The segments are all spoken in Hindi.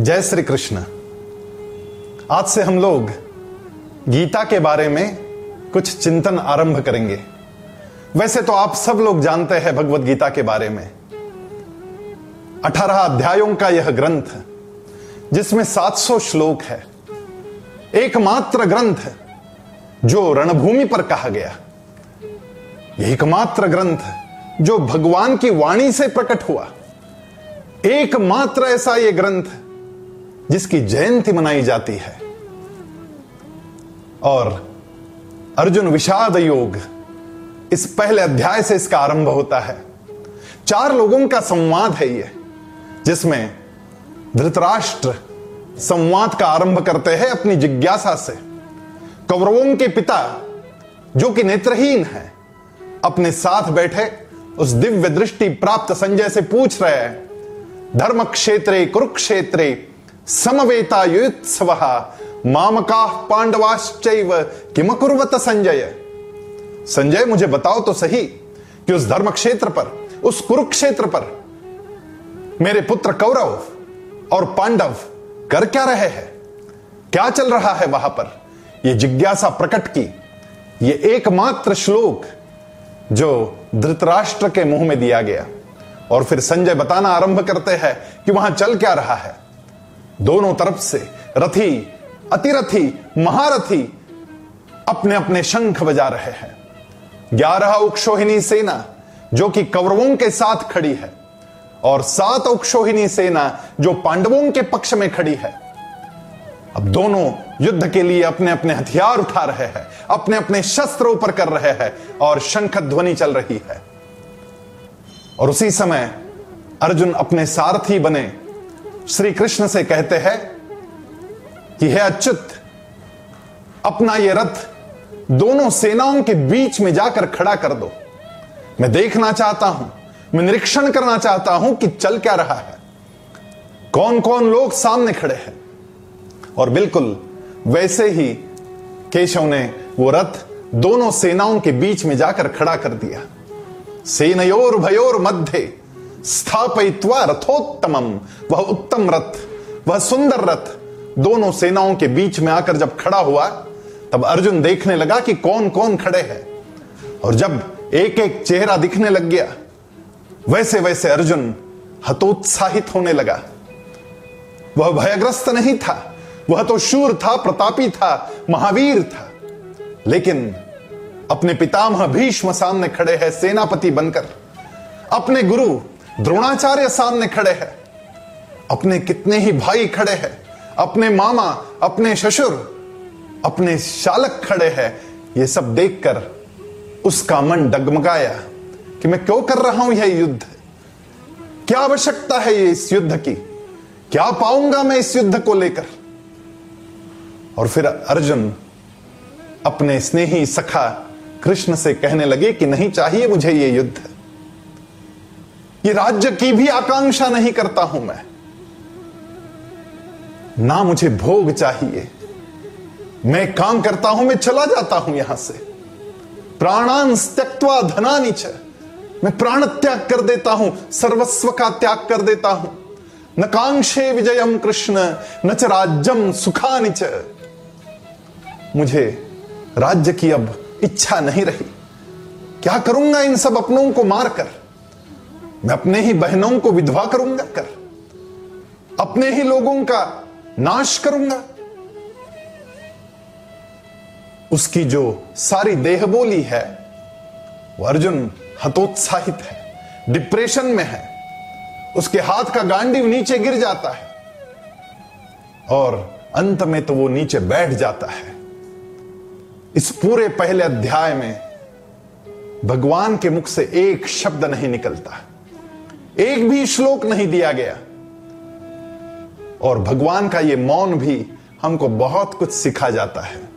जय श्री कृष्ण। आज से हम लोग गीता के बारे में कुछ चिंतन आरंभ करेंगे। वैसे तो आप सब लोग जानते हैं भगवत गीता के बारे में। अठारह अध्यायों का यह ग्रंथ, जिसमें 700 श्लोक है। एकमात्र ग्रंथ जो रणभूमि पर कहा गया। एकमात्र ग्रंथ जो भगवान की वाणी से प्रकट हुआ। एकमात्र ऐसा यह ग्रंथ जिसकी जयंती मनाई जाती है। और अर्जुन विषाद योग इस पहले अध्याय से इसका आरंभ होता है। चार लोगों का संवाद है यह जिसमें धृतराष्ट्र संवाद का आरंभ करते हैं अपनी जिज्ञासा से। कौरवों के पिता, जो कि नेत्रहीन है, अपने साथ बैठे, उस दिव्य दृष्टि प्राप्त संजय से पूछ रहे हैं धर्म क्षेत्रे कुरुक्षेत्रे समवेता युत्सव मामका पांडवाश्चैव किम कुर्वत संजय? संजय, मुझे बताओ तो सही कि उस धर्म क्षेत्र पर, उस कुरुक्षेत्र पर मेरे पुत्र कौरव और पांडव कर क्या रहे हैं? क्या चल रहा है वहाँ पर? यह जिज्ञासा प्रकट की। यह एकमात्र श्लोक जो धृतराष्ट्र के मुँह में दिया गया। और फिर संजय बताना आरंभ करते हैं कि वहाँ चल क्या रहा है। दोनों तरफ़ से रथी, अतिरथी, महारथी अपने अपने शंख बजा रहे हैं। ग्यारह उक्षोहिणी सेना, जो कि कौरवों के साथ खड़ी है, और सात उक्षोहिणी सेना, जो पांडवों के पक्ष में खड़ी है। अब दोनों युद्ध के लिए अपने अपने हथियार उठा रहे हैं अपने अपने शस्त्र ऊपर कर रहे हैं, और शंख ध्वनि चल रही है। और उसी समय अर्जुन अपने सारथी बने श्री कृष्ण से कहते हैं कि हे अच्युत, अपना यह रथ दोनों सेनाओं के बीच में जाकर खड़ा कर दो। मैं देखना चाहता हूँ, मैं निरीक्षण करना चाहता हूँ कि चल क्या रहा है। कौन कौन लोग सामने खड़े हैं? और बिल्कुल वैसे ही केशव ने वो रथ दोनों सेनाओं के बीच में जाकर खड़ा कर दिया। सेनयोर भयोर मध्य स्थापित्वा रथोत्तमम वह उत्तम रथ, वह सुंदर रथ दोनों सेनाओं के बीच में आकर जब खड़ा हुआ, तब अर्जुन देखने लगा कि कौन कौन खड़े हैं। और जब एक एक चेहरा दिखने लग गया वैसे वैसे अर्जुन हतोत्साहित होने लगा। वह भयग्रस्त नहीं था, वह तो शूर था, प्रतापी था, महावीर था। लेकिन अपने पितामह भीष्म सामने खड़े हैं सेनापति बनकर। अपने गुरु द्रोणाचार्य सामने खड़े हैं। अपने कितने ही भाई खड़े हैं। अपने मामा, अपने ससुर, अपने शालक खड़े हैं। ये सब देखकर उसका मन डगमगाया कि मैं क्यों कर रहा हूँ यह युद्ध? क्या आवश्यकता है ये इस युद्ध की? क्या पाऊँगा मैं इस युद्ध को लेकर? और फिर अर्जुन अपने स्नेही सखा कृष्ण से कहने लगे कि नहीं चाहिए मुझे ये युद्ध। ये राज्य की भी आकांक्षा नहीं करता हूँ मैं। ना मुझे भोग चाहिए। मैं काम करता हूँ, मैं चला जाता हूँ यहाँ से। प्राणान त्यक्वा धनानी च। मैं प्राण त्याग कर देता हूँ, सर्वस्व का त्याग कर देता हूँ। न कांक्षे विजयम कृष्ण, न च राज्यम सुखानि मुझे राज्य की अब इच्छा नहीं रही। क्या करूँगा इन सब अपनों को मारकर? मैं अपने ही बहनों को विधवा करूँगा, कर। अपने ही लोगों का नाश करूँगा। उसकी जो सारी देह बोली है, वो अर्जुन हतोत्साहित है, डिप्रेशन में है। उसके हाथ का गांडीव नीचे गिर जाता है और अंत में तो वो नीचे बैठ जाता है। इस पूरे पहले अध्याय में भगवान के मुख से एक शब्द नहीं निकलता। एक भी श्लोक नहीं दिया गया। और भगवान का यह मौन भी हमको बहुत कुछ सिखा जाता है।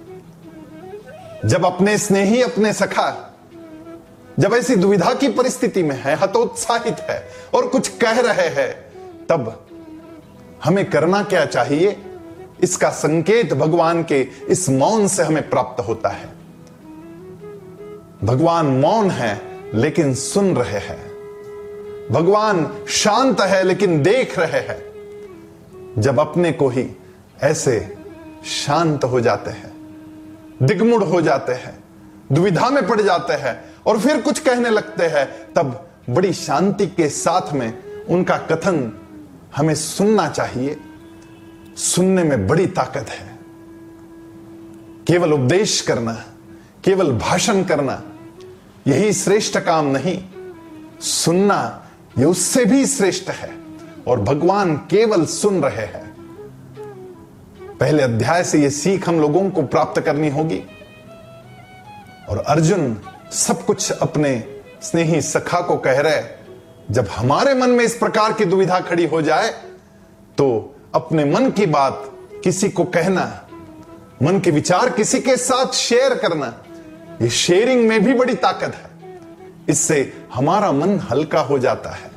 जब अपने स्नेही, अपने सखा, जब ऐसी दुविधा की परिस्थिति में है, हतोत्साहित है और कुछ कह रहे हैं, तब हमें करना क्या चाहिए? इसका संकेत भगवान के इस मौन से हमें प्राप्त होता है। भगवान मौन है, लेकिन सुन रहे हैं। भगवान शांत है, लेकिन देख रहे हैं। जब अपने को ही ऐसे शांत हो जाते हैं, दिगमुड़ हो जाते हैं, दुविधा में पड़ जाते हैं, और फिर कुछ कहने लगते हैं, तब बड़ी शांति के साथ में उनका कथन हमें सुनना चाहिए। सुनने में बड़ी ताकत है। केवल उपदेश करना, केवल भाषण करना, यही श्रेष्ठ काम नहीं। सुनना यह उससे भी श्रेष्ठ है और भगवान केवल सुन रहे हैं। पहले अध्याय से यह सीख हम लोगों को प्राप्त करनी होगी और अर्जुन सब कुछ अपने स्नेही सखा को कह रहे जब हमारे मन में इस प्रकार की दुविधा खड़ी हो जाए तो अपने मन की बात किसी को कहना, मन के विचार किसी के साथ शेयर करना, ये शेयरिंग में भी बड़ी ताकत है। इससे हमारा मन हल्का हो जाता है।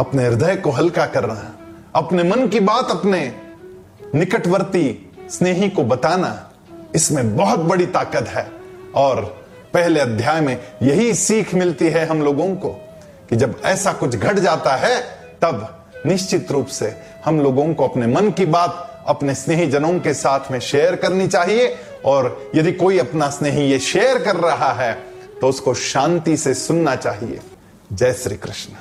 अपने हृदय को हल्का करना, अपने मन की बात अपने निकटवर्ती स्नेही को बताना, इसमें बहुत बड़ी ताकत है। और पहले अध्याय में यही सीख मिलती है हम लोगों को कि जब ऐसा कुछ घट जाता है, तब निश्चित रूप से हम लोगों को अपने मन की बात अपने स्नेही जनों के साथ में शेयर करनी चाहिए। और यदि कोई अपना स्नेही ये शेयर कर रहा है तो उसको शांति से सुनना चाहिए। जय श्री कृष्ण।